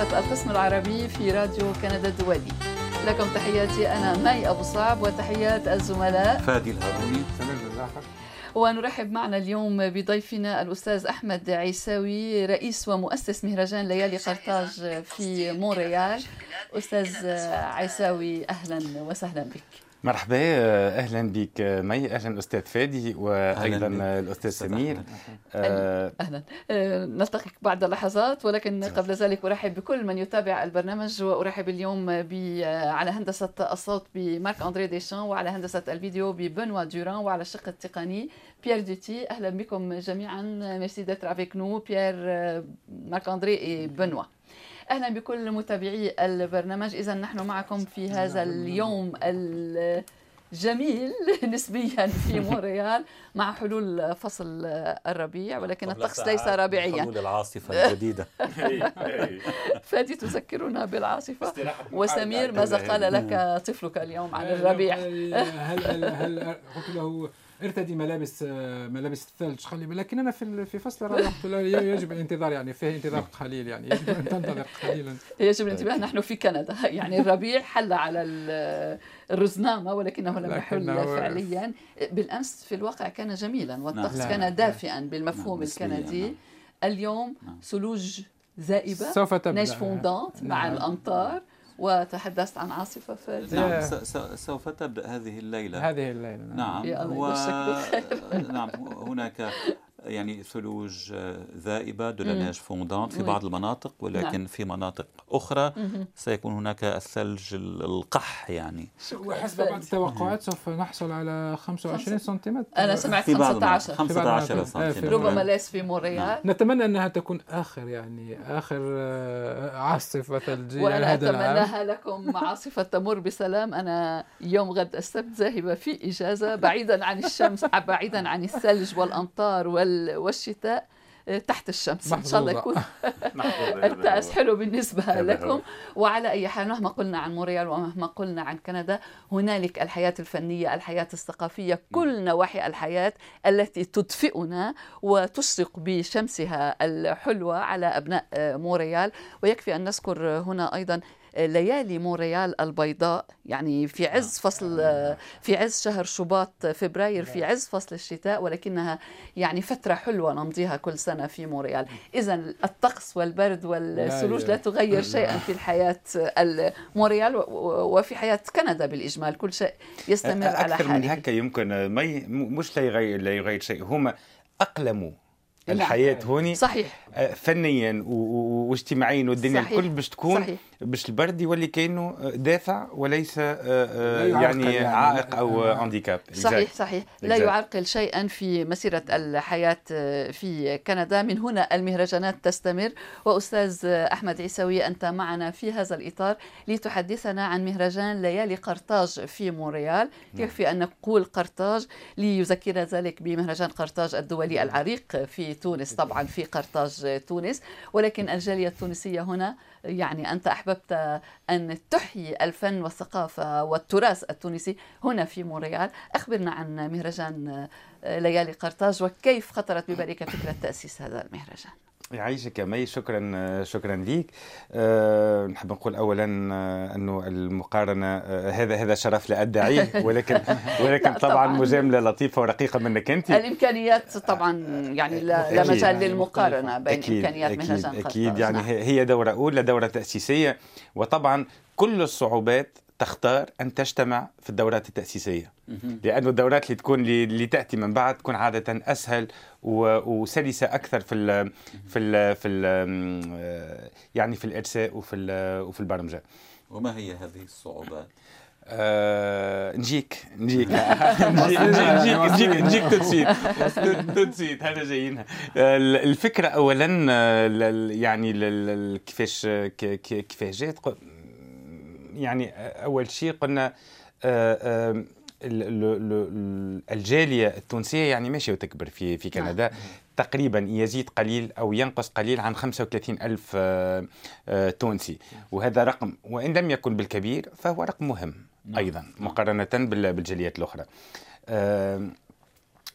إذاعة القسم العربي في راديو كندا الدولي. لكم تحياتي أنا مي أبو صعب وتحيات الزملاء. فادي الهاروني. ونرحب معنا اليوم بضيفنا الأستاذ أحمد عيساوي رئيس ومؤسس مهرجان ليالي قرطاج في مونريال. أستاذ عيساوي أهلا وسهلا بك. مرحبا أهلا بك مي أهلا أستاذ فادي وأيضا الأستاذ سمير. أهلا, أهلا. أه نلتقي بعد لحظات ولكن قبل ذلك أرحب بكل من يتابع البرنامج وأرحب اليوم على هندسة الصوت بمارك اندري ديشان وعلى هندسة الفيديو ببنوا دوران وعلى الشق التقني بيير دوتي. أهلا بكم جميعا. merci d'être avec nous بيير مارك اندري et بنوا. أهلا بكل متابعي البرنامج. اذا نحن معكم في هذا اليوم الجميل نسبيا في مونريال مع حلول فصل الربيع ولكن الطقس ليس ربيعيا. حلول العاصفة الجديدة. فادي تذكرنا بالعاصفة. وسمير ماذا قال لك طفلك اليوم عن الربيع؟ هل هل هل قلت له ارتدي ملابس ملابس الثلج خلي لكن أنا في في فصل الربيع يجب الانتظار يعني فيه انتظار قليل يعني يجب أن تنتظر قليلا. يجب الانتباه نحن في كندا. يعني الربيع حل على الرزنامة ولكنه لم يحل فعليا. بالأمس في الواقع كان جميلا. والطقس كان دافئا بالمفهوم الكندي. اليوم ثلوج ذائبة سوف تبدأ. fondante مع الأمطار. وتحدثت عن عاصفة فادي نعم سوف تبدأ هذه الليلة. هذه الليلة نعم, نعم. و... نعم هناك يعني ثلوج ذائبة de la neige fondante في بعض المناطق ولكن نعم. في مناطق أخرى سيكون هناك الثلج القح يعني. وحسب بعض التوقعات سوف نحصل على 25 سنتيمتر. أنا سمعت 15 15 سنتيمتر. ربما ليس في موريال نتمنى أنها تكون آخر يعني آخر عاصفة ثلجية وأنا أتمناها لكم عاصفة تمر بسلام. أنا يوم غد السبت ذاهبة في إجازة بعيدا عن الشمس بعيدا عن الثلج والأمطار وال والشتاء تحت الشمس. إن شاء الله يكون الطقس حلو بالنسبة لكم. وعلى أي حال مهما قلنا عن مونريال ومهما قلنا عن كندا هنالك الحياة الفنية الحياة الثقافية كل نواحي الحياة التي تدفئنا وتشرق بشمسها الحلوة على أبناء مونريال. ويكفي أن نذكر هنا أيضا ليالي مونريال البيضاء يعني في عز فصل في عز شهر شباط فبراير في عز فصل الشتاء ولكنها يعني فترة حلوة نمضيها كل سنة في مونريال إذا الطقس والبرد والثلوج لا تغير شيئا في الحياة مونريال وفي حياة كندا بالإجمال. كل شيء يستمر على حاله أكثر من هكا يمكن مش لا يغير لا يغير شيء هما أقلموا الحياة هوني صحيح. فنيا واجتماعيا والدنيا الكل باش تكون صحيح. باش البرد يولي كأنه دافع وليس يعني عائق أو handicap صحيح صحيح. لا يعرقل شيئا في مسيرة الحياة في كندا. من هنا المهرجانات تستمر. وأستاذ أحمد عيساوي أنت معنا في هذا الإطار لتحدثنا عن مهرجان ليالي قرطاج في مونريال. يكفي أن نقول قرطاج؟ ليذكر ذلك بمهرجان قرطاج الدولي العريق في تونس طبعا في قرطاج تونس. ولكن الجاليه التونسية هنا يعني أنت أحببت أن تحيي الفن والثقافة والتراث التونسي هنا في مونريال. أخبرنا عن مهرجان ليالي قرطاج وكيف خطرت ببالك فكرة تأسيس هذا المهرجان؟ يعيشك يا مي. شكرا شكرا ليك. أه نحب نقول اولا أنه المقارنة هذا هذا شرف لا ادعيه ولكن ولكن طبعا, مجامله لطيفة ورقيقة منك أنت. الإمكانيات طبعا يعني لا, لا مجال للمقارنة بين أكيد إمكانيات أكيد مهرجان أكيد. يعني نعم. هي دورة أولى دورة تأسيسية. وطبعا كل الصعوبات تختار أن تجتمع في الدورات التأسيسية. لأنه الدورات اللي تكون اللي تأتي من بعد تكون عادة أسهل وسلسة أكثر في ال في ال في ال يعني في الارساء وفي وفي البرمجة. وما هي هذه الصعوبات؟ آه نجيك. نجيك. نجيك. نجيك. نجيك تنسيت. تنسيت. هذا جايينها الفكرة اولا يعني كيفاش كيفاش جات؟ يعني أول شيء قلنا الجالية التونسية يعني ماشيه وتكبر في في كندا. تقريبا يزيد قليل أو ينقص قليل عن 35 ألف تونسي. وهذا رقم وإن لم يكن بالكبير فهو رقم مهم أيضا مقارنة بالجاليات الأخرى.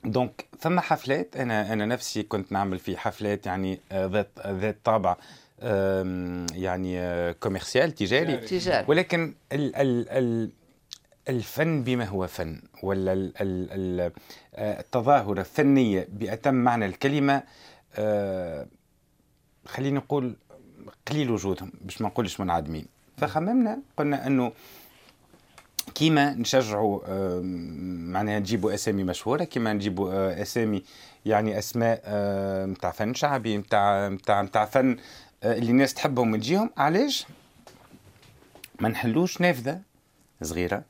donc ثم حفلات. أنا أنا نفسي كنت نعمل في حفلات يعني ذات ذات طابع. يعني آه، commercial تجاري. تجاري. ولكن ال ال ال الفن بما هو فن ولا ال ال ال آه، التظاهرة الفنية بأتم معنى الكلمة آه، خلينا نقول قليل وجودهم باش ما نقولش منعدمين. فخممنا قلنا أنه كيما نشجعوا آه، معناها نجيبوا أسامي مشهورة كيما نجيبوا آه، أسامي يعني أسماء نتاع فن شعبي نتاع نتاع نتاع فن آه، اللي الناس تحبهم وتجيهم. علاش؟ ما نحلوش نافذة صغيرة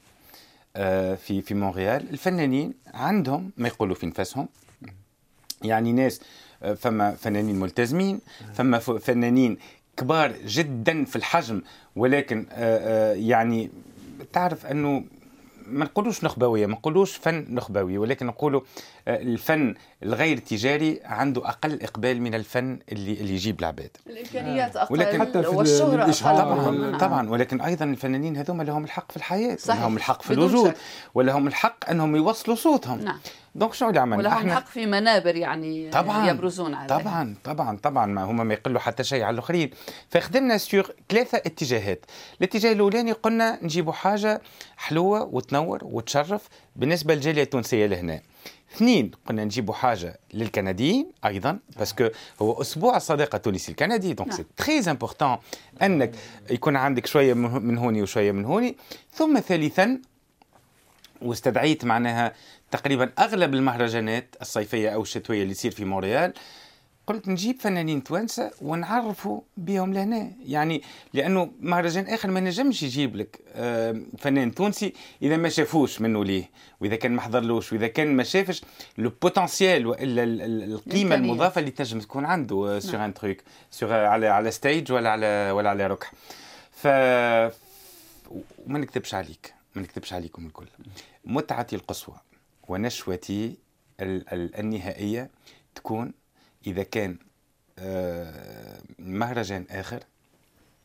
آه، في في مونريال. الفنانين عندهم ما يقولوا في نفسهم. يعني ناس آه، فما فنانين ملتزمين فما فنانين كبار جدا في الحجم ولكن آه، آه، يعني تعرف أنه ما نقولوش نخبوية ما نقولوش فن نخبوي ولكن نقولوا آه، الفن الغير تجاري عنده أقل إقبال من الفن اللي اللي يجيب العباد. الإمكانيات ولكن أقل حتى في والشهرة أقل؟ طبعا. طبعا. ولكن أيضا الفنانين هذوما لهم الحق في الحياة صحيح. لهم الحق في الوجود. ولهم الحق أنهم يوصلوا صوتهم. نعم. دونك شنو اللي عملنا ولهم حق في منابر يعني طبعا يبرزون عليها. طبعا طبعا طبعا. ما هما ما يقلوا حتى شيء على الآخرين. فخدمنا sur ثلاثة اتجاهات. الاتجاه الأولاني قلنا نجيبوا حاجة حلوة وتنور وتشرف بالنسبة للجالية التونسية لهنا. اثنين قلنا نجيبوا حاجة للكنديين أيضا parce que هو أسبوع الصداقه التونسي الكندي donc نعم. c'est très important أنك يكون عندك شوية من من هوني وشوية من هوني. ثم ثالثا واستدعيت معناها تقريبا أغلب المهرجانات الصيفية أو الشتوية اللي تصير في مونريال. قلت نجيب فنانين توانسة ونعرفوا بهم لهنا يعني لأنه مهرجان آخر ما نجمش يجيب لك آه، فنان تونسي إذا ما شافوش منه ليه وإذا كان ما حضرلوش وإذا كان ما شافش le potentiel وإلا ال- ال- القيمة. المضافة اللي تنجم تكون عنده sur نعم. un truc sur على على stage ولا على ولا على ركح ف وما نكذبش عليك ما نكذبش عليكم الكل متعتي القصوى ونشوتي ال- ال- النهائية تكون إذا كان آه، مهرجان آخر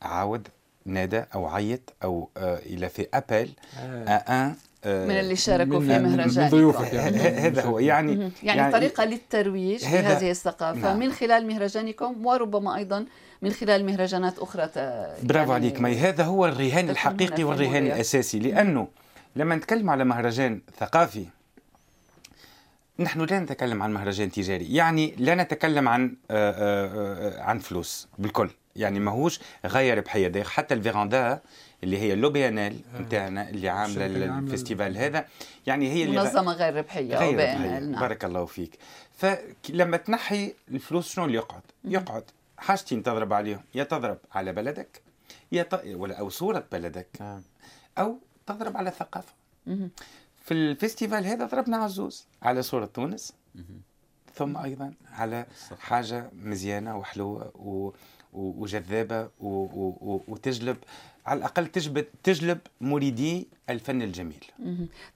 عاود نادى أو عيط أو آه، إلى في أبل ان من اللي شاركوا في مهرجان ضيوفك يعني. هذا هو يعني مهم. يعني, طريقة للترويج لهذه الثقافة نعم. من خلال مهرجانكم وربما أيضا من خلال مهرجانات أخرى ت- برافو يعني عليك مي هذا هو الرهان الحقيقي والرهان. الأساسي لأنه لما نتكلم على مهرجان ثقافي نحن لا نتكلم عن مهرجان تجاري. يعني لا نتكلم عن آه، آه، آه، عن فلوس بالكل. يعني ماهوش غايه ربحيه داير حتى الفيراندا اللي هي لوبيانيل نتاعنا اللي عاملة الفيستيفال هذا يعني هي اللي غ- منظمة غير ربحية أو غير ربحية. نعم. بارك الله فيك. فلما تنحي الفلوس شنو اللي يقعد يقعد حاجتين تضرب عليهم. يا تضرب على بلدك يا ط... ولا أو صورة بلدك أو تضرب على الثقافه. في الفيستيفال هذا ضربنا عزوز على صورة تونس. ثم أيضا على حاجة مزيانة وحلوة و... وجذابة. وتجلب على الأقل تجلب تجلب مريدي الفن الجميل.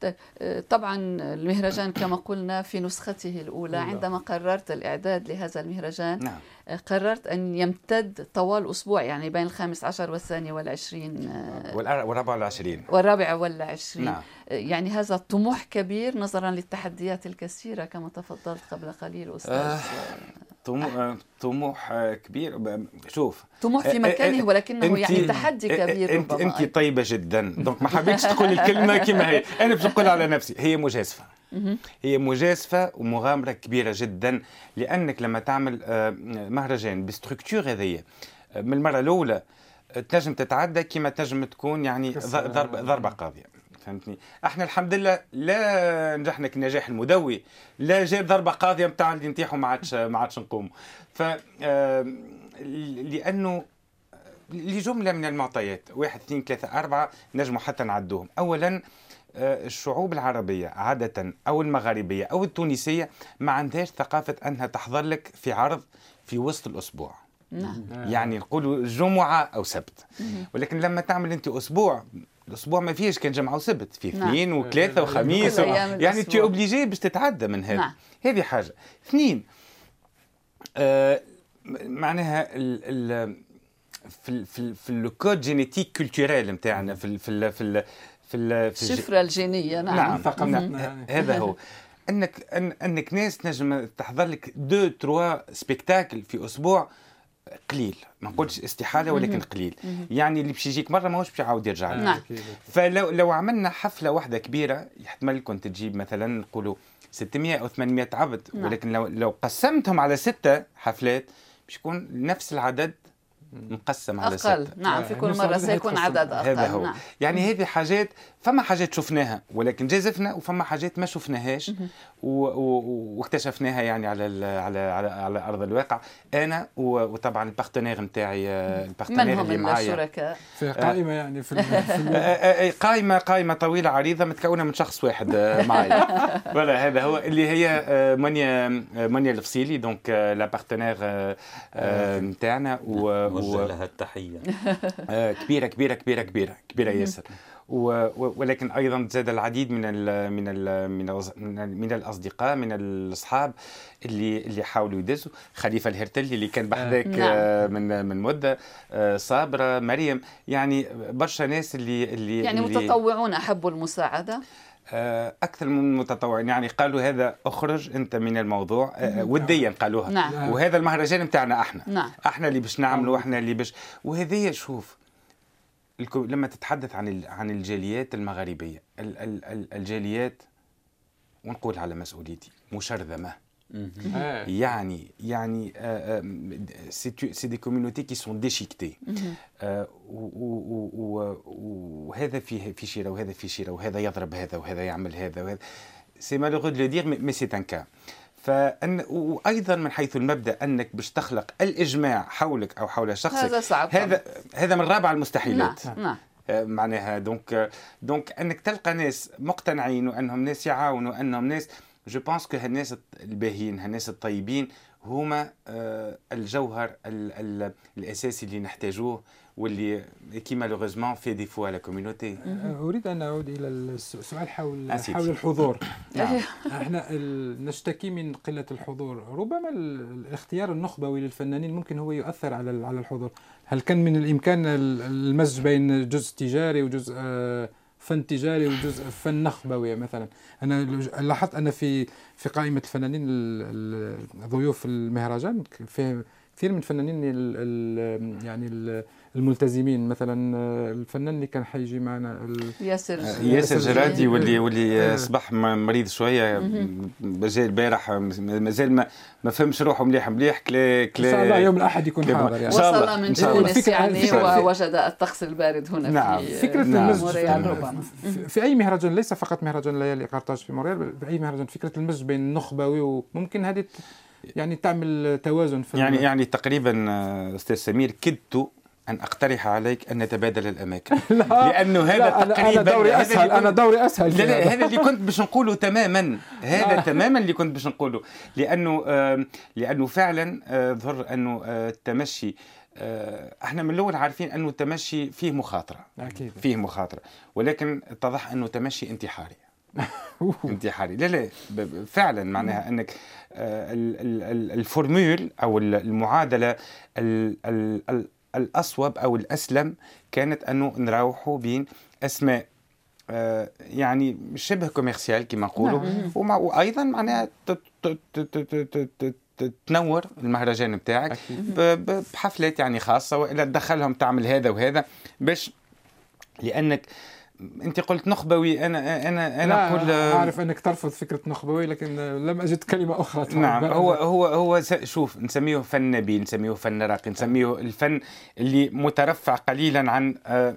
طيب، آه، طبعا المهرجان كما قلنا في نسخته الأولى عندما قررت الإعداد لهذا المهرجان نعم آه، قررت أن يمتد طوال أسبوع يعني بين الخامس عشر والثاني والعشرين آه، والرابع والعشرين والرابع والعشرين نعم يعني هذا طموح كبير نظرا للتحديات الكثيرة كما تفضلت قبل قليل أستاذ آه. طموح آه، طموح آه، كبير. شوف طموح في آه، مكانه ولكنه يعني تحدي كبير انت ربما. انت. طيبة جدا. دونك ما حبيتش تقول الكلمة كما هي. أنا باش نقولها على نفسي هي مجازفة. هي مجازفة ومغامرة كبيرة جدا لأنك لما تعمل مهرجان بستركتور هذيا آه، من المرة الأولى تنجم تتعدى كما تنجم تكون يعني ضربة قاضية. فهمتني؟ إحنا الحمد لله لا نجحنا النجاح المدوي لا جاء ضربة قاضية نتاع اللي نتيحوا ما عادش ما عادش نقوموا ف آه، لأنه لجملة من المعطيات واحد اثنين ثلاثة أربعة نجموا حتى نعدوهم. اولا آه، الشعوب العربية عادة أو المغاربية أو التونسية ما عندهاش ثقافة أنها تحضر لك في عرض في وسط الأسبوع. نعم. يعني نقولوا جمعة أو سبت. ولكن لما تعمل أنت أسبوع الأسبوع ما فيش كان جمعة وسبت في نعم. اثنين وثلاثة كل وخميس و... يعني. t'es obligé باش تتعدى من هذا نعم. هذه حاجة اثنين آه معناها ال ال في ال في ال في ال code génétique culturel نتاعنا في ال في ال في ال في, ال في الج- الشفرة الجينية نعم, نعم ثقافتنا نعم. هذا هو انك أن أنك ناس تنجم تحضر لك deux trois spectacles في أسبوع قليل ما نقولش استحالة ولكن قليل يعني اللي باش يجيك مرة ماهوش باش يعاود يرجع لك. نعم. فلو لو عملنا حفلة واحدة كبيرة يحتمل كنت تجيب مثلا نقولوا 600 أو 800 عبد نعم. ولكن لو لو قسمتهم على ستة حفلات باش يكون نفس العدد مقسم على أقل. ستة. نعم آه، في كل الناس مرة عددها سيكون. عدد أقل. هذا هو. نعم. يعني هذه حاجات فما حاجات شفناها ولكن جازفنا وفما حاجات ما شفناهاش و- و- واكتشفناها يعني على ال- على على, على أرض الواقع. أنا و- وطبعا ال partenaire نتاعي آه، من ال partenaire هم اللي معايا. الشركاء؟ في قائمة يعني في في آه، آه، آه، قائمة قائمة طويلة عريضة متكونة من شخص واحد آه، معي ولا هذا هو. اللي هي آه، منيا آه، منيا الفصيلي donc آه، la partenaire آه، آه، نتاعنا و- و- لها التحية. آه، كبيرة كبيرة كبيرة كبيرة كبيرة ياسر. و- و- ولكن أيضا زاد العديد من ال من ال من ال من, ال من الأصدقاء من الأصحاب اللي اللي حاولوا يدزوا. خليفة الهرتلي اللي كان بحذاك نعم. آه، من من مدة آه، صابرة مريم. يعني برشا ناس اللي اللي يعني اللي متطوعون أحبوا المساعدة. آه، أكثر من متطوعين يعني قالوا هذا أخرج أنت من الموضوع. آه، وديا قالوها. نعم. وهذا المهرجان نتاعنا أحنا. نعم. أحنا اللي باش نعملوا أحنا اللي باش. وهذه شوف لما تتحدث عن ال- عن الجاليات المغاربية ال ال ال الجاليات ونقول على مسؤوليتي مشرذمه آه. يعني يعني c'est des communautés qui sont déchiquetées وهذا فيه في شيرة وهذا في شيرة وهذا يضرب هذا وهذا يعمل هذا وهذا. c'est malheureux de dire mais c'est un cas فأن وأيضا من حيث المبدأ أنك باش تخلق الإجماع حولك أو حول شخصك هذا صعب هذا هذا من رابع المستحيلات. نعم نعم. آه، معناها donc donc أنك تلقى ناس مقتنعين وأنهم ناس يعاونوا انهم ناس je pense que هالناس الباهيين هالناس الطيبين هما آه، الجوهر ال ال الأساسي اللي نحتاجوه واللي qui malheureusement في défaut على communauté أريد أن أعود إلى السؤال حول. حول الحضور. نعم. إحنا نشتكي من قلة الحضور. ربما ال- الاختيار النخبوي للفنانين ممكن هو يؤثر على على الحضور. هل كان من الإمكان ال- المزج بين جزء تجاري وجزء آه، فن تجاري وجزء فن نخبوي مثلا؟ أنا لاحظت أن في في قائمة الفنانين ال- ال- ضيوف المهرجان في كثير من الفنانين ال ال يعني ال الملتزمين مثلا آه، الفنان اللي كان حيجي معنا ال- ياسر ياسر ياسر جرادي. واللي واللي آه. صبح م- مريض شوية جا البارح مازال ما ما فهمش روحه مليح مليح كلا إن شاء الله كلا يوم الأحد يكون كلا- حاضر يعني شاء الله، وصل من. تونس يعني ووجد الطقس البارد هنا نعم. في فكرة نعم. المزج موريال تمام. ربما في- في أي مهرجان ليس فقط مهرجان ليالي قرطاج في موريال في أي مهرجان فكرة المزج بين النخبوي وممكن هذه يعني تعمل توازن في يعني يعني تقريبا آه، أستاذ سمير كدت أن أقترح عليك أن نتبادل الأماكن. لا لأنه هذا لا تقريبا أنا دوري أسهل أنا دوري أسهل لا لا هذا. اللي كنت باش نقوله تماما. هذا. تماما اللي كنت باش نقوله. لأنه آه، لأنه فعلا آه، ظهر أنه آه، التمشي إحنا من الأول عارفين أنه التمشي فيه مخاطرة. أكيد. فيه مخاطرة. ولكن اتضح أنه تمشي انتحاري. انتحاري. لا لا فعلا معناها أنك ال formule أو ال- المعادلة ال- ال- ال- الأصوب أو الأسلم كانت انه نروحوا بين أسماء آه، يعني شبه commercial كما نقولوا. نعم. وأيضا معناها تنور المهرجان نتاعك أكيد. ب- ب- بحفلات يعني خاصة وإلا تدخلهم تعمل هذا وهذا. باش لأنك انت قلت نخبوي أنا أنا أنا لا أقول اعرف إنك ترفض فكرة نخبوي لكن لم أجد كلمة أخرى نعم هو هو هو شوف نسميه فن نبيل نسميه فن راقي نسميه الفن اللي مترفع قليلا عن آه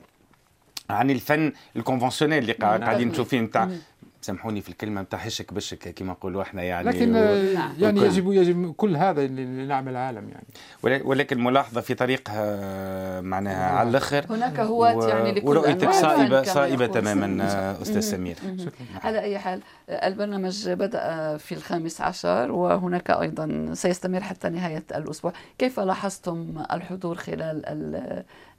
عن الفن الكونفنسيونيل اللي نعم. قاعدين نشوفين نتاع مم. سامحوني في الكلمة نتاع هشك بشك كما نقولوا إحنا يعني لكن و- آه،. يعني يجب يجب كل هذا اللي اللي نعمل العالم يعني. ول- ولكن ملاحظة في طريقها معناها على الآخر هناك هواة و- يعني لكل ورؤيتك صائبه صائبة تماما. آه، أستاذ سمير. على أي حال البرنامج بدأ في الخامس عشر وهناك أيضا سيستمر حتى نهاية الأسبوع. كيف لاحظتم الحضور خلال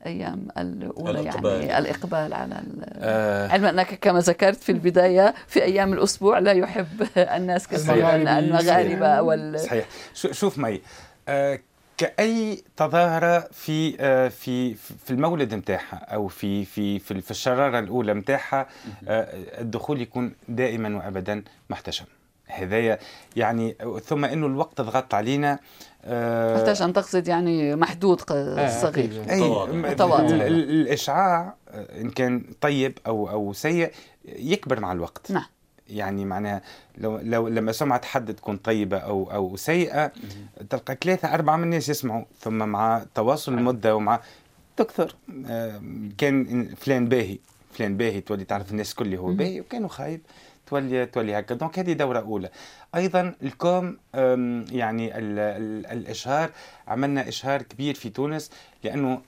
الأيام الأولى الإقبال. يعني الإقبال. على ال- آه، علما أنك كما ذكرت في البداية في أيام الأسبوع لا يحب الناس كثيرا. المغاربة وال... صحيح. شو- شوف معي آه، كأي تظاهرة في آه، في في المولد نتاعها أو في في في في الشرارة الأولى نتاعها آه، الدخول يكون دائما وأبدا محتشم. هذايا يعني ثم إنه الوقت ضغط علينا احتاج أن تقصد يعني محدود صغير. أي الإشعاع إن كان طيب أو أو سيء يكبر مع الوقت. نعم. يعني معناها لو لو لما سمعة حد تكون طيبة أو أو سيئة تلقى ثلاثة أربعة من الناس يسمعوا ثم مع تواصل المدة ومع تكثر كان فلان باهي فلان باهي تولي تعرف الناس كل هو باهي وكانوا خايب تولي تولي هكا. donc هذه دورة أولى. أيضا ال comme يعني الإشهار عملنا إشهار كبير في تونس لأنه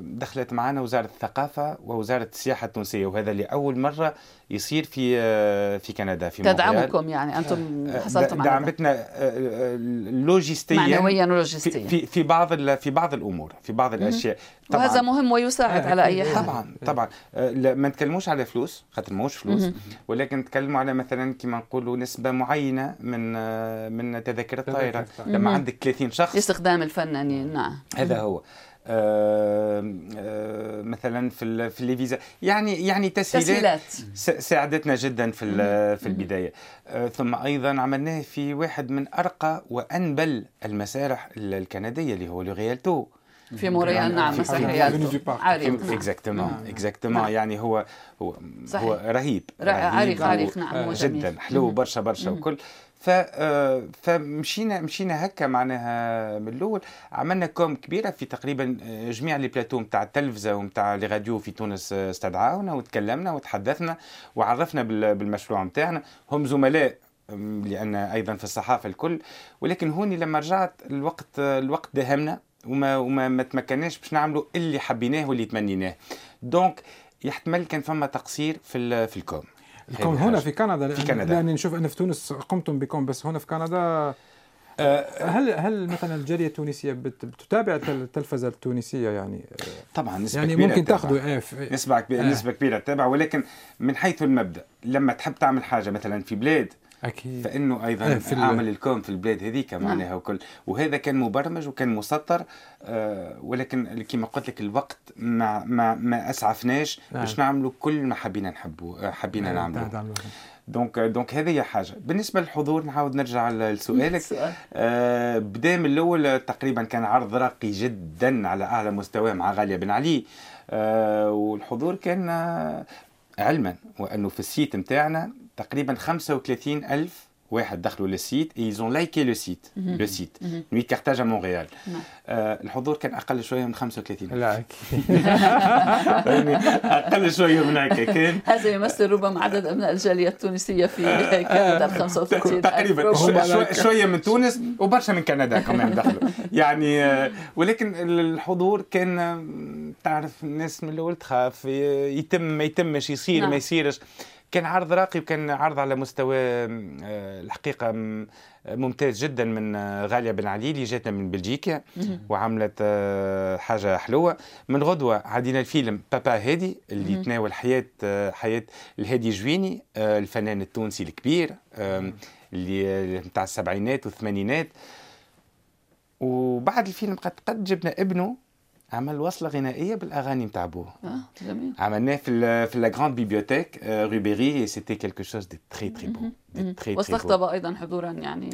دخلت معنا وزارة الثقافة ووزارة السياحة التونسية وهذا لأول مرة يصير في في كندا في تدعمكم يعني أنتم حصلتم على دعمتنا لوجستيا معنويا ولوجستيا. في, في بعض في بعض الأمور في بعض الأشياء. طبعا. وهذا مهم ويساعد على أي حال. طبعا طبعا. ما نتكلموش على فلوس خاطر ماهوش فلوس ولكن نتكلموا على مثلا كما نقولوا نسبة معينة من من تذاكر الطائرة. لما عندك 30 شخص. استخدام الفنانين نعم. هذا هو. آه آه مثلا في في الـ les visas يعني يعني تسهيلات ساعدتنا جدا في في البداية. آه ثم أيضا عملناه في واحد من أرقى وأنبل المسارح الكندية اللي هو لو في مونريال نعم مسرح ريال عريق exactement exactement يعني هو هو صحيح. هو رهيب عريق عريق نعم جدا حلو برشا برشا وكل. ف فمشينا مشينا هكا معناها من الأول. عملنا com كبيرة في تقريبا جميع les plateaux نتاع التلفزة ونتاع les radios في تونس استدعاونا وتكلمنا وتحدثنا وعرفنا بالمشروع نتاعنا هم زملاء لأن أيضا في الصحافة الكل. ولكن هوني لما رجعت الوقت الوقت داهمنا. وما وما ما تمكناش باش نعملوا اللي حبيناه واللي تمنيناه. donc يحتمل كان فما تقصير في في ال com. ال com هنا في كندا. في كندا. لأني نشوف أن في تونس قمتم ب com بس هنا في كندا أه هل هل مثلا الجالية التونسية بتتابع التلفزه التونسية يعني؟ طبعا نسبة يعني كبيرة ممكن تاخذوا إيه نسبة كبيرة آه. نسبة كبيرة تتابع ولكن من حيث المبدأ لما تحب تعمل حاجة مثلا في بلاد أكيد. فإنه أيضا في عمل ال com في البلاد هذيك معناها وكل وهذا كان مبرمج وكان مسطر آه ولكن كما قلت لك الوقت ما ما ما أسعفناش نعم. باش نعملوا كل ما حبينا نحبوا حبينا نعملوا donc donc هذه هي حاجة. بالنسبة للحضور نعاود نرجع لسؤالك. آه بدا من الأول تقريبا كان عرض راقي جدا على أعلى مستوى مع غالية بن علي. آه والحضور كان آه علما وأنه في ال site نتاعنا تقريبا 35 ألف واحد دخلوا لل site ils ont liké le site le site Nuits Carthage à Montréal الحضور كان أقل شوية من 35 لا أقل شوية من هكا كان هذا يمثل ربما عدد ابناء الجاليه التونسيه في كندا 35 تقريبا شوية من تونس وبرشا من كندا كمان دخلوا يعني ولكن الحضور كان تعرف الناس من الأول تخاف يتم ما يتمش يصير ما يصيرش كان عرض راقي وكان عرض على مستوى الحقيقة ممتاز جدا من غالية بن علي اللي جاتنا من بلجيكا وعملت حاجة حلوة. من غدوة عدينا الفيلم بابا هادي اللي يتناول حياة حياة الهادي جويني الفنان التونسي الكبير اللي نتاع السبعينات والثمانينات. وبعد الفيلم قد قد جبنا ابنه عمل وصلة غنائية بالأغاني نتاع بوه آه جميل. عملناه في في la Grande Bibliothèque rue Berri c'était quelque chose de très très beau واستقطب أيضا حضورا يعني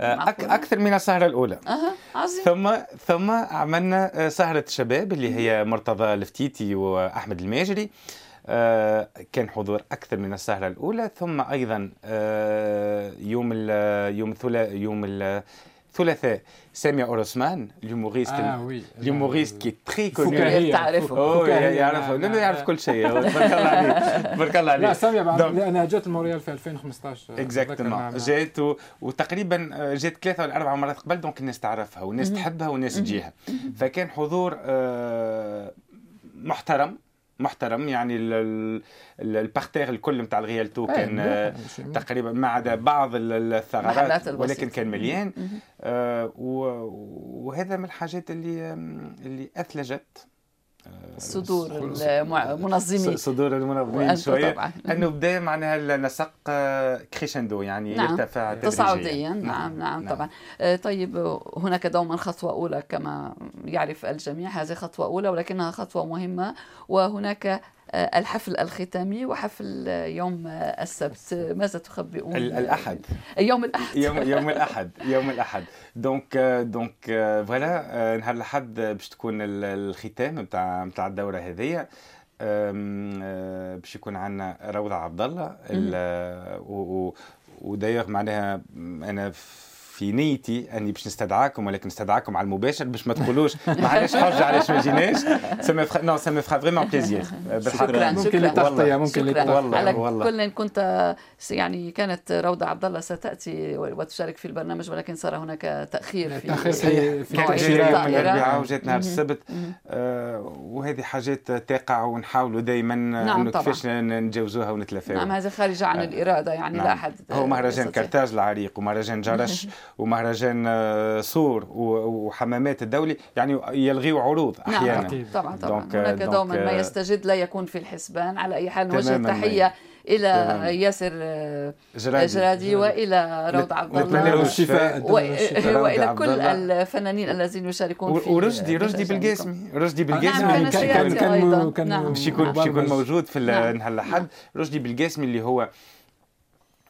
أك أكثر من السهره الأولى. أها عظيم. ثم ثم عملنا سهرة الشباب اللي هي مرتضى الفتيتي وأحمد الماجري. آه كان حضور أكثر من السهره الأولى. ثم أيضا آه يوم ال يوم الثلاث يوم الثلاثاء سامية اورسمان l'humoriste آه oui l'humoriste qui est très connue تعرفه يعرفه لأنه يعرف كل شيء تبارك الله عليه تبارك الله عليه لا سامية لانها جات لمونريال في 2015 exactement جات وتقريبا جات ثلاثة ولا أربع مرات قبل donc الناس تعرفها والناس تحبها والناس تجيها فكان حضور محترم محترم يعني ال parterre الكل نتاع ال Rialto كان تقريبا ما عدا بعض الثغرات ولكن كان مليان. آه وهذا من الحاجات اللي اللي أثلجت. صدور المنظمين صدور المنظمين شوية. طبعا. انه بدا معناها النسق crescendo يعني نعم. يرتفع تصاعديا. نعم نعم, نعم, نعم. طبعا. طيب هناك دوما خطوة أولى كما يعرف الجميع. هذه خطوة أولى ولكنها خطوة مهمة. وهناك آه، الحفل الختامي وحفل يوم السبت. ماذا تخبئون؟ الأحد. يوم الأحد. يوم يوم الأحد. يوم الأحد. donc donc voilà نهار الأحد باش تكون الختام نتاع نتاع الدورة هذه. باش يكون عندنا روضة عبد الله ودايوغ معناها أنا في نيتي أني باش نستدعاكم ولكن نستدعاكم على المباشر باش ما تقولوش ما عندناش حجه علاش ما جيناش ça nous ça me fera vraiment plaisir شكرا ممكن للتغطيه ممكن للتغطيه والله على والله. كل كنت يعني كانت روضة عبد الله ستأتي وتشارك في البرنامج ولكن صار هناك تأخير في تأخير في, في تاجيل يوم الأربعاء وجات نهار السبت. آه وهذه حاجات تقع ونحاولوا دائما نعم انه كيفاش نتجاوزوها ونتلافاوها نعم هذه خارجه عن الإرادة يعني نعم. لا أحد هو مهرجان كرتاج العريق ومهرجان جرش. ومهرجان آه، صور وحمامات الدولي يعني يلغيوا عروض نعم، أحيانا. نعم طبعا طبعا. donc هناك دوما ما يستجد لا يكون في الحسبان. على أي حال نوجه تحيه إلى تمام. ياسر آه، جرادي, جرادي وإلى روضة عبد الله. نتمنى الشفاء والى كل الفنانين الذين يشاركون في ورشدي رشدي بالقاسمي رشدي بالقاسمي نعم كان كان كان نعم. باش يكون باش يكون موجود في نهار الأحد. رشدي بالقاسمي اللي هو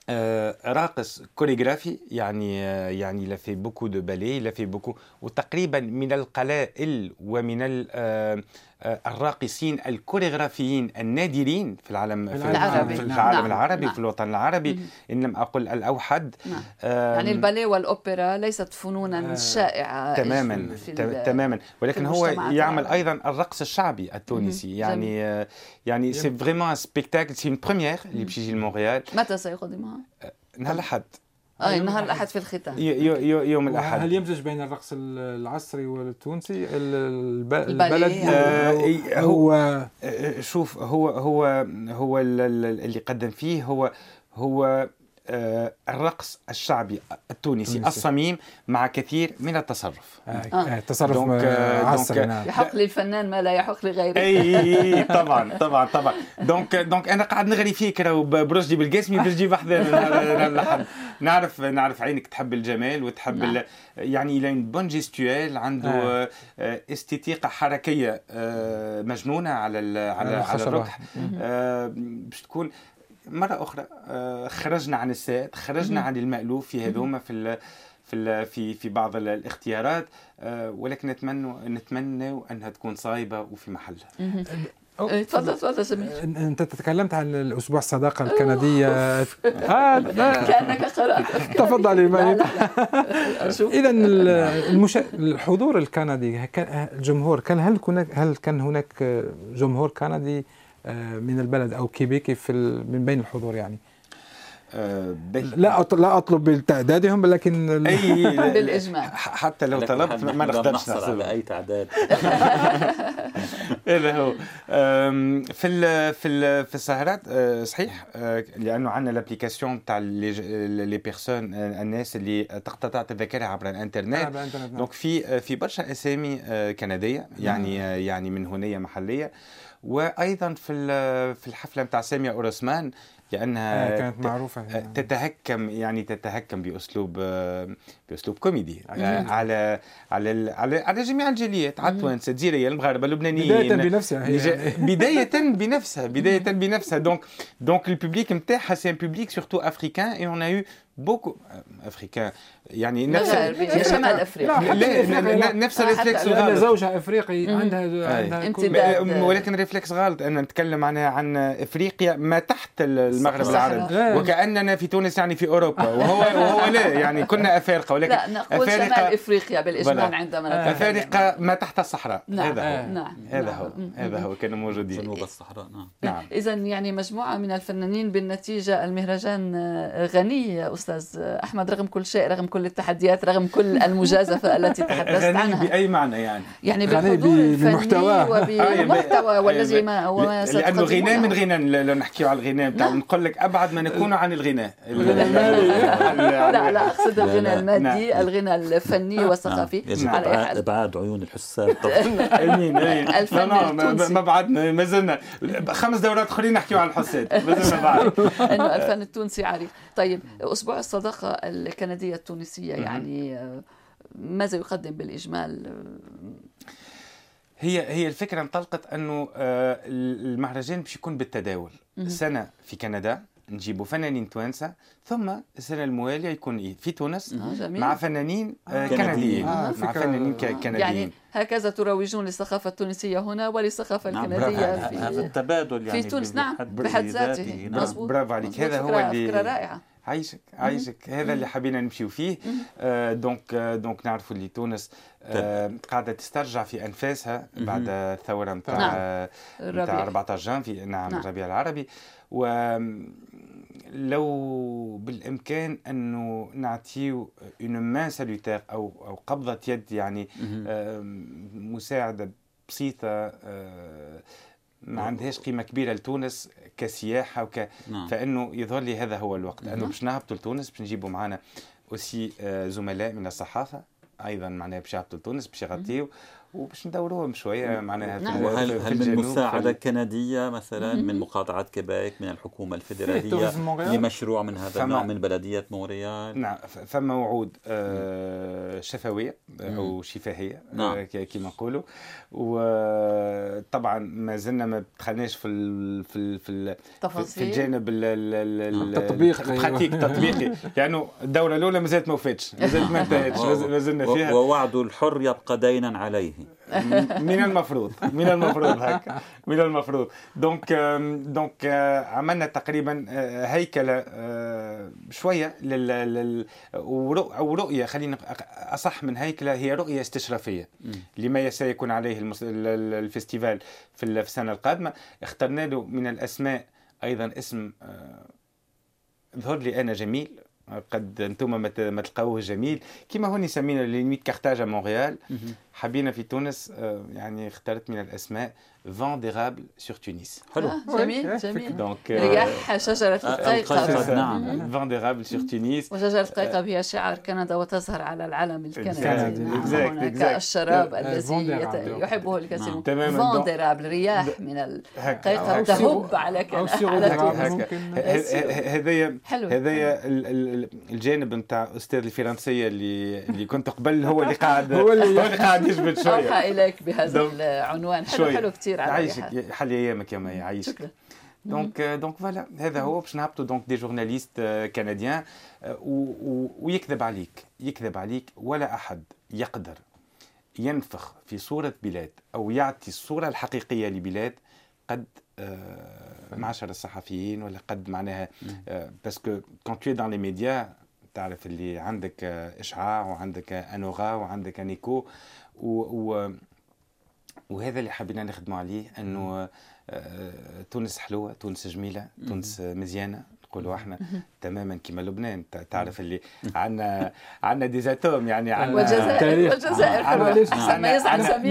آه، راقص كوريغرافي يعني آه، يعني il a fait beaucoup de ballets il a fait beaucoup وتقريبا من القلائل ومن آه، الراقصين الكوريغرافيين النادرين في العالم في العالم, في العالم نعم. العربي نعم. في الوطن العربي. إن لم أقل الأوحد. نعم. يعني الباليه والأوبرا ليست فنونا شائعة تماما تماما. ولكن هو يعمل أيضا الرقص الشعبي التونسي. يعني يعني c'est vraiment spectacle c'est une première اللي باش يجي لمونريال متى سيقدمها؟ نهار الأحد. آه نهار الأحد. في الختام. يوم الأحد. هل يمزج بين الرقص العصري والتونسي؟ البلدي؟ آه هو آه، شوف هو هو هو اللي قدم فيه هو هو آه، الرقص الشعبي التونسي الصميم مع كثير من التصرف. آه. آه. تصرف donc عصري. نعم. يحق للفنان ما لا يحق لغيره إي طبعا طبعا طبعا. donc donc أنا قاعد نغري فيك راهو برشدي بالقاسمي تجيب واحدة نعرف نعرف عينك تحب الجمال وتحب نعم. يعني il a bonne gestuelle عنده آه. أستيتيقة حركية مجنونة على على على الركح. باش تكون مرة أخرى آه، خرجنا عن السائد خرجنا عن المألوف في هذوما في في في في بعض الاختيارات آه، ولكن نتمنى نتمنى أنها تكون صايبة وفي محلها. إيه، تفضل تفضل سمير. أنت تكلمت عن الأسبوع الصداقة الكندية. آه كأنك قرأت. تفضلي إذا المش... الحضور الكندي الجمهور كان هل هناك هل كان هناك جمهور كندي آه، من البلد أو كيبيكي في من بين الحضور يعني؟ لا لا أطلب بتعدادهم لكن اي بالإجماع. حتى لو طلبت ما نقدرش نحصل على أي تعداد. هذا هو في ال في ال في السهرات آه، صحيح لأنه عندنا ال application تاع les personnes الناس اللي تقتطع تذاكرها عبر الإنترنت. donc نعم. في في برشا أسامي كندية يعني يعني من هنيه محلية. وأيضا في في الحفلة نتاع سامية اورسمان لأنها آه كانت معروفة يعني. تتهكم يعني تتهكم بأسلوب بأسلوب كوميدي. آه على على على على جميع الجاليات. على التوانسه الجزائريه المغاربة اللبنانيين. بداية بنفسها يعني. بداية بنفسها بداية بنفسها. donc donc ال public نتاعها c'est un public surtout africain et on a eu beaucoup africains يعني نفس شمال أفريقيا. لا نفس ال réflexe الغالط زوجها أفريقي عندها عندها امتداد. ولكن réflexe غلط أن نتكلم عنها عن أفريقيا ما تحت المغرب العربي. وكأننا في تونس يعني في أوروبا. وهو وهو لا يعني كنا أفارقة ولكن لا نقول شمال إفريقيا بالاجمال عندما نتكلم. أفارقة ما تحت الصحراء. نعم هذا هو. نعم هذا هو. هذا هو كانوا موجودين. جنوب الصحراء نعم. نعم. اذا يعني مجموعة من الفنانين بالنتيجة المهرجان غني أستاذ أحمد رغم كل شيء رغم كل التحديات رغم كل المجازفة التي تحدثت عنها. بأي معنى يعني؟ يعني بالحضور الفني وبالمحتوى والذي ما وما لأنه غناء من غناء لو نحكيو على الغناء نعم. نقول لك أبعد ما نكون عن الغناء. لا لا أقصد الغناء المادي نعم. الغناء الفني نعم. والثقافي. يجب إبعاد عيون الحساد أمين الفن ما بعدنا ما زلنا. خمس دورات أخرين نحكيو عن الحساد ما زلنا بعد. إنه الفن التونسي عريق. طيب أسبوع الصداقة الكندية التونسية يعني ماذا يقدم بالإجمال هي هي الفكرة انطلقت أنه آه، المهرجان باش يكون بالتداول سنة في كندا نجيبوا فنانين توانسه ثم السنة الموالية يكون؟ في تونس آه، جميل. مع فنانين آه، كنديين. آه، مع فنانين يعني كنديين هكذا تروجون للثقافة التونسية هنا وللثقافة نعم الكندية برافو. هذا في التبادل يعني في تونس نعم بحد ذاته. برافو عليك. هذا هو اللي- فكرة رائعة عايشك عايشك. هذا اللي حبينا نمشيو فيه. آه donc آه donc نعرفوا اللي تونس آه قاعدة تسترجع في أنفاسها بعد الثورة نتاع نعم. نتاع الربيع 14 جانفي نعم نعم. الربيع العربي. ولو بالإمكان انه نعطيو une main salutaire أو أو قبضة يد يعني آه، مساعدة بسيطة آه، ما عندهاش قيمة كبيرة لتونس كسياحة وك نعم. فإنه يظهر لي هذا هو الوقت. انه باش نهبطوا لتونس باش نجيبوا معنا aussi زملاء من الصحافة أيضا معناها باش يهبطوا لتونس باش يغطيو. وباش ندوروهم شوية معناها في نعم. ال- وهل في هل من الجنوب، في كندية مثلا من مقاطعة كيبيك من الحكومة الفيدرالية Tourisme Montréal؟ لمشروع من هذا فما- النوع من بلدية مونريال نعم. فما وعود آه، شفوية آه، أو شفاهية نعم. آه، ك- كما نقولوا وطبعا ما زلنا ما دخلناش في ال في ال في, ال في الجانب ال- ال- ال- التطبيق،. ال pratique التطبيقي. لأنه الدوره الأولى ما زالت ما وفتش ما زالت ما انتهتش ما زل- ما زلنا فيها. ووعد الحر يبقى دينا عليه. من المفروض من المفروض هكا من المفروض donc donc آه، عملنا تقريبا آه، هيكله آه، شوية لل أو رؤيه خلينا اصح من هيكله هي رؤيه استشرافيه لما سيكون عليه المس- ال- ال- ال festival في ال- في السنة القادمه اخترنا له من الاسماء أيضا اسم آه، ظهر لي أنا جميل قد أنتم ما تلقاوه جميل كما هوني سمينا les nuits Carthage Montréal حبينا في تونس آه، يعني اخترت من الأسماء vent d'érable sur تونس حلو آه، جميل. جميل donc رياح شجرة القيقب. القيقب نعم. vent d'érable sur تونس وشجرة القيقب هي شعار كندا وتظهر على العلم الكندي. نعم، هناك. الشراب آه، الذي يحبه الكثيرون نعم. تماماً. vent d'érable رياح من. القيقب تهب على كندا d'érable هذايا. هذايا ال- ال- الجانب نتاع أستاذ الفرنسية اللي اللي كنت قبل هو اللي قاعد هو اللي قاعد يجبد شوية. أوحى إليك بهذا العنوان. حلو حلو كثير على. يعيشك حل أيامك يا مي يعيشك شكرا. donc donc voilà هذا هو باش نهبطوا donc des journalistes canadiens ويكذب عليك يكذب عليك ولا أحد يقدر ينفخ في صورة بلاد أو يعطي الصورة الحقيقية لبلاد قد آه، معشر الصحفيين ولا قد معناها parce que quand t'es dans les médias تعرف اللي عندك آه، إشعاع وعندك une aura وعندك un écho. و, و وهذا اللي حبينا نخدموا عليه إنه آه، تونس حلوة تونس جميلة تونس مزيانة. نقولوا إحنا تماما كما لبنان ت- تعرف اللي عندنا عندنا des atouts يعني عندنا والجزائر تاريخ. والجزائر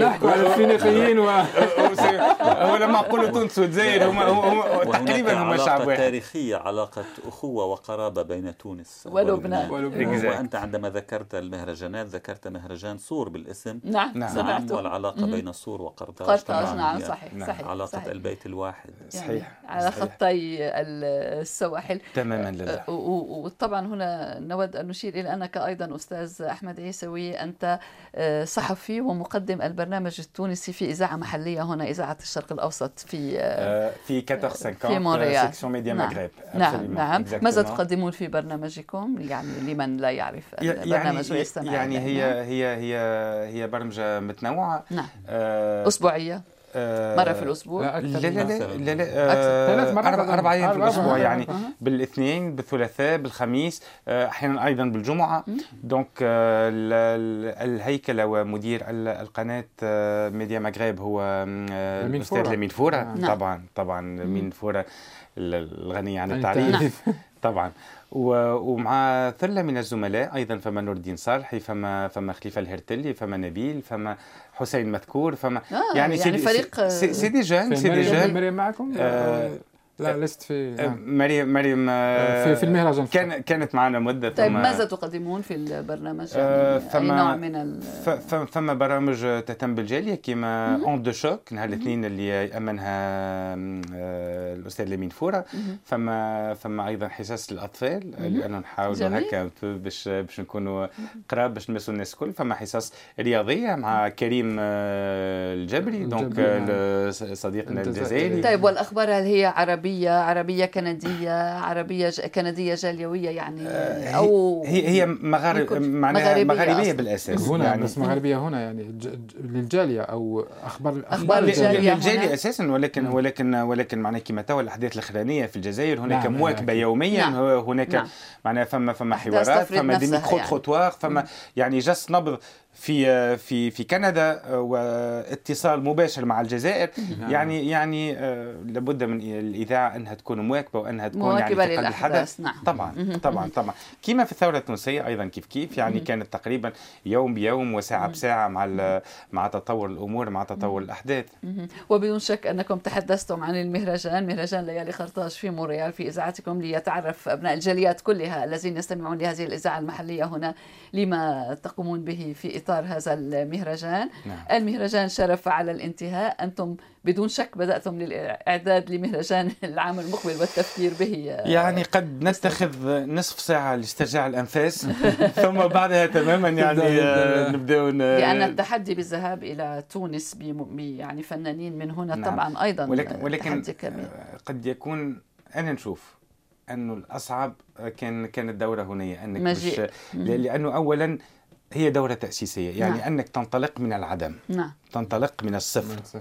نحكوا على الفينيقيين و ولما نقولوا تونس والجزائر هم هم هم وهناك تقريبا هم شعب علاقة واحد. تاريخية علاقة أخوة وقرابة بين تونس ولبنان. وأنت عندما ذكرت المهرجانات ذكرت مهرجان صور بالاسم. نعم. نعم. نعم. سمعته. والعلاقة بين صور وقرطاج. قرطاج نعم صحيح. صحيح صحيح. البيت الواحد. يعني صحيح على صحيح. خطي السواحل. تماما لله و- وطبعا هنا نود أن نشير إلى أنك أيضا أستاذ أحمد عيسوي أنت آه، صحفي ومقدم البرنامج التونسي في إذاعة محلية هنا إذاعة الشرق الأوسط في آه، في 14 50 في مونريال. section ميديا نعم. مغرب نعم. نعم ماذا. تقدمون في برنامجكم يعني لمن لا يعرف يعني البرنامج ويستمع يعني إليه؟ هي هي هي هي برمجة متنوعة نعم أسبوعية آه، مرة في الأسبوع؟ لا لا لا لا لا. ثلاث آه، مرات أظن. أربع أيام في مرات. يعني. بالاثنين بالثلاثاء بالخميس آه، أحيانا أيضا بالجمعة. donc آه، ال- ال- الهيكلة ومدير ال- القناة آه، ميديا مغرب هو آه، لمين فورة نعم. طبعا طبعا لمين فورة ال- الغني عن التعريف طبعا. ومع ثلة من الزملاء أيضا فما نور الدين صالحي فما فما خليفة الهرتلي فما نبيل فما حسين مذكور فما آه، يعني, يعني فريق، c'est, c'est des jeunes في c'est des مريم jeunes مريم معكم؟ آه، لا لست في آه، نعم. مريم مريم آه، في- في المهرجان كان كانت معنا مدة طيب ثم- ماذا تقدمون في البرنامج؟ آه، يعني أي فما- نوع من ال... فما برامج تهتم بالجالية كيما onde de choc نهار الاثنين اللي يامنها آه، الأستاذ لمين فوره فما فما أيضا حصص للأطفال لأنه نحاولوا. هكا باش باش نكونوا قراب باش نمسوا الناس الكل. فما حصص رياضية مع كريم آه، الجبري دونك آه، نعم. صديقنا الجزائري. الجزائري طيب والأخبار هل هي عربية؟ عربية كندية عربية ج... كندية جاليوية يعني أو هي هي مغارب مغاربية مغاربية أصلاً. بالأساس هنا يعني بس مغربيه هنا يعني أو أخبار أخبار ل- الجالية للجالية هنا. أساسا ولكن نعم. ولكن ولكن معناها كما توا الأحداث الإخرانية في الجزائر هناك نعم، مواكبة أكيد. يوميا نعم. هناك نعم. معناها فما فما حوارات فما des نفسها ميكرو يعني. تروتوار فما يعني جس نبض في في في كندا آه، واتصال مباشر مع الجزائر. يعني يعني آه، لابد من الإذاعة أنها تكون مواكبة وأنها تكون مواكبة يعني في قلب للأحداث، الحدث. نعم. طبعا طبعا طبعا. كما في الثورة التونسية أيضا كيف كيف يعني كانت تقريبا يوم بيوم وساعة بساعة مع مع تطور الأمور مع تطور الأحداث. وبدون شك أنكم تحدثتم عن المهرجان. مهرجان ليالي خرطاج في مونريال في إذاعتكم ليتعرف أبناء الجاليات كلها الذين يستمعون لهذه الإذاعة المحلية هنا. لما تقومون به في إطار هذا المهرجان. نعم. المهرجان شرف على الانتهاء. أنتم بدون شك بدأتم للإعداد لمهرجان العام المقبل والتفكير به. يعني قد نتخذ نصف ساعة لاسترجاع الأنفاس. ثم بعدها تماما يعني نبدأ- آه، نبداو ن- لأن التحدي بالذهاب إلى تونس يعني فنانين من هنا نعم. طبعا أيضا ولكن ولكن آه، قد يكون أنا نشوف أنه الأصعب كان كانت دورة هنية أنك مجيء. مش لأنه أولا هي دورة تأسيسية يعني نعم. أنك تنطلق من العدم. نعم. تنطلق من الصفر.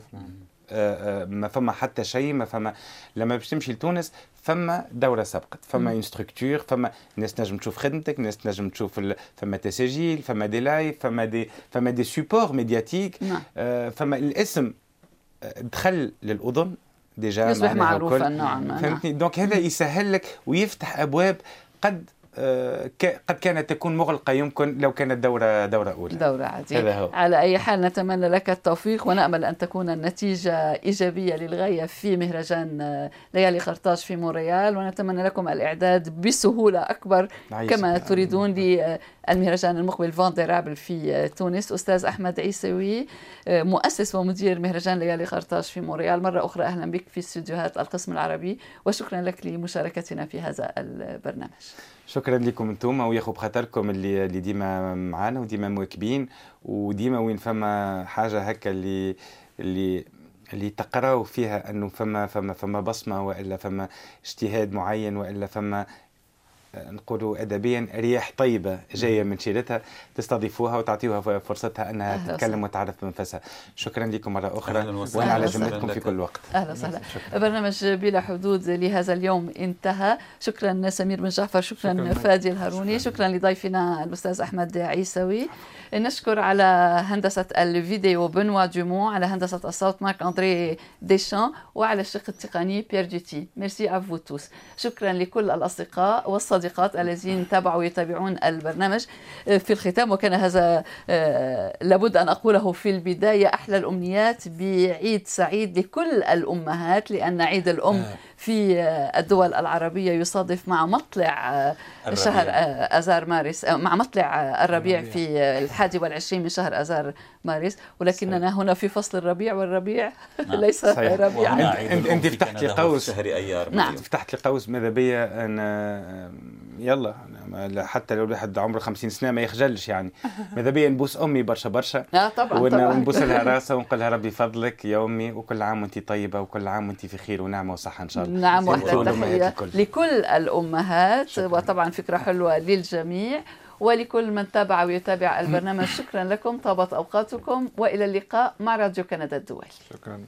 آه، آه، ما فما حتى شيء ما فما لما باش تمشي لتونس فما دورة سبقت فما une structure فما ناس نجم تشوف خدمتك ناس نجم تشوف ال... فما تسجيل فما des live فما des فما des supports médiatiques نعم. آه، فما الاسم دخل للأذن déjà يصبح معروفا. نوعا ما نعم. فهمتني؟ donc هذا يسهل لك ويفتح أبواب قد قد كانت تكون مغلقة يمكن لو كانت دوره دورة أولى. دورة عادية. هذا هو. على أي حال نتمنى لك التوفيق ونأمل أن تكون النتيجة إيجابية للغاية في مهرجان آه، ليالي خرطاج في مونريال ونتمنى لكم الإعداد بسهولة أكبر عايشك. كما تريدون للمهرجان المقبل فانديرابل في آه، تونس. أستاذ أحمد عيسوي آه، مؤسس ومدير مهرجان ليالي خرطاج في مونريال. مرة أخرى أهلا بك في استديوهات القسم العربي وشكرا لك لمشاركتنا في هذا البرنامج. شكرا لكم أنتم وياخذ بخاطركم اللي اللي ديما معانا وديما مواكبين وديما وين فما حاجة هكا اللي اللي اللي تقراو فيها أنه فما فما فما بصمة وإلا فما اجتهاد معين وإلا فما نقولوا ادبيا رياح طيبة جاية من شيرتها تستضيفوها وتعطيوها فرصتها أنها أهلا تتكلم. وتعرف بنفسها شكرا لكم مرة أخرى. وأنا على ذمتكم في. كل وقت. أهلا وسهلا. برنامج بلا حدود لهذا اليوم انتهى. شكرا سمير بن جعفر شكرا, شكراً. شكرا. فادي الهاروني شكرا. لضيفنا الأستاذ أحمد عيسوي. نشكر على هندسة الفيديو بنوا دومون على هندسة الصوت مارك اندري ديشان وعلى الشق التقني بيير جوتي merci à vous tous شكرا لكل الأصدقاء والصديقات الذين تابعوا ويتابعون البرنامج في الختام وكان هذا آه، لابد أن أقوله في البداية أحلى الأمنيات بعيد سعيد لكل الأمهات لأن عيد الأم في آه، الدول العربية يصادف مع مطلع آه، الربيع. شهر آه، اذار مارس آه، مع مطلع آه، الربيع الربيع. في آه، الحادي والعشرين من شهر اذار مارس ولكننا هنا في فصل الربيع والربيع نعم. ليس صحيح. الأم أنت في فتحت لي قوس. شهر أيار نعم. فتحت لي قوس ماذا بيا أنا يلا أنا حتى لو الواحد عمره 50 سنة ما يخجلش يعني ماذا بيا نبوس أمي برشا برشا آه طبعا ون- طبعا ونبوس لها راسها ونقول لها ربي فضلك يا امي وكل عام وانت طيبة وكل عام وانت في خير ونعمة وصحة إن شاء الله نعم واحدة تحية. لكل الأمهات شكراً. وطبعا فكرة حلوة للجميع ولكل من تابع ويتابع البرنامج شكرا لكم طابت أوقاتكم وإلى اللقاء مع راديو كندا الدولي شكرا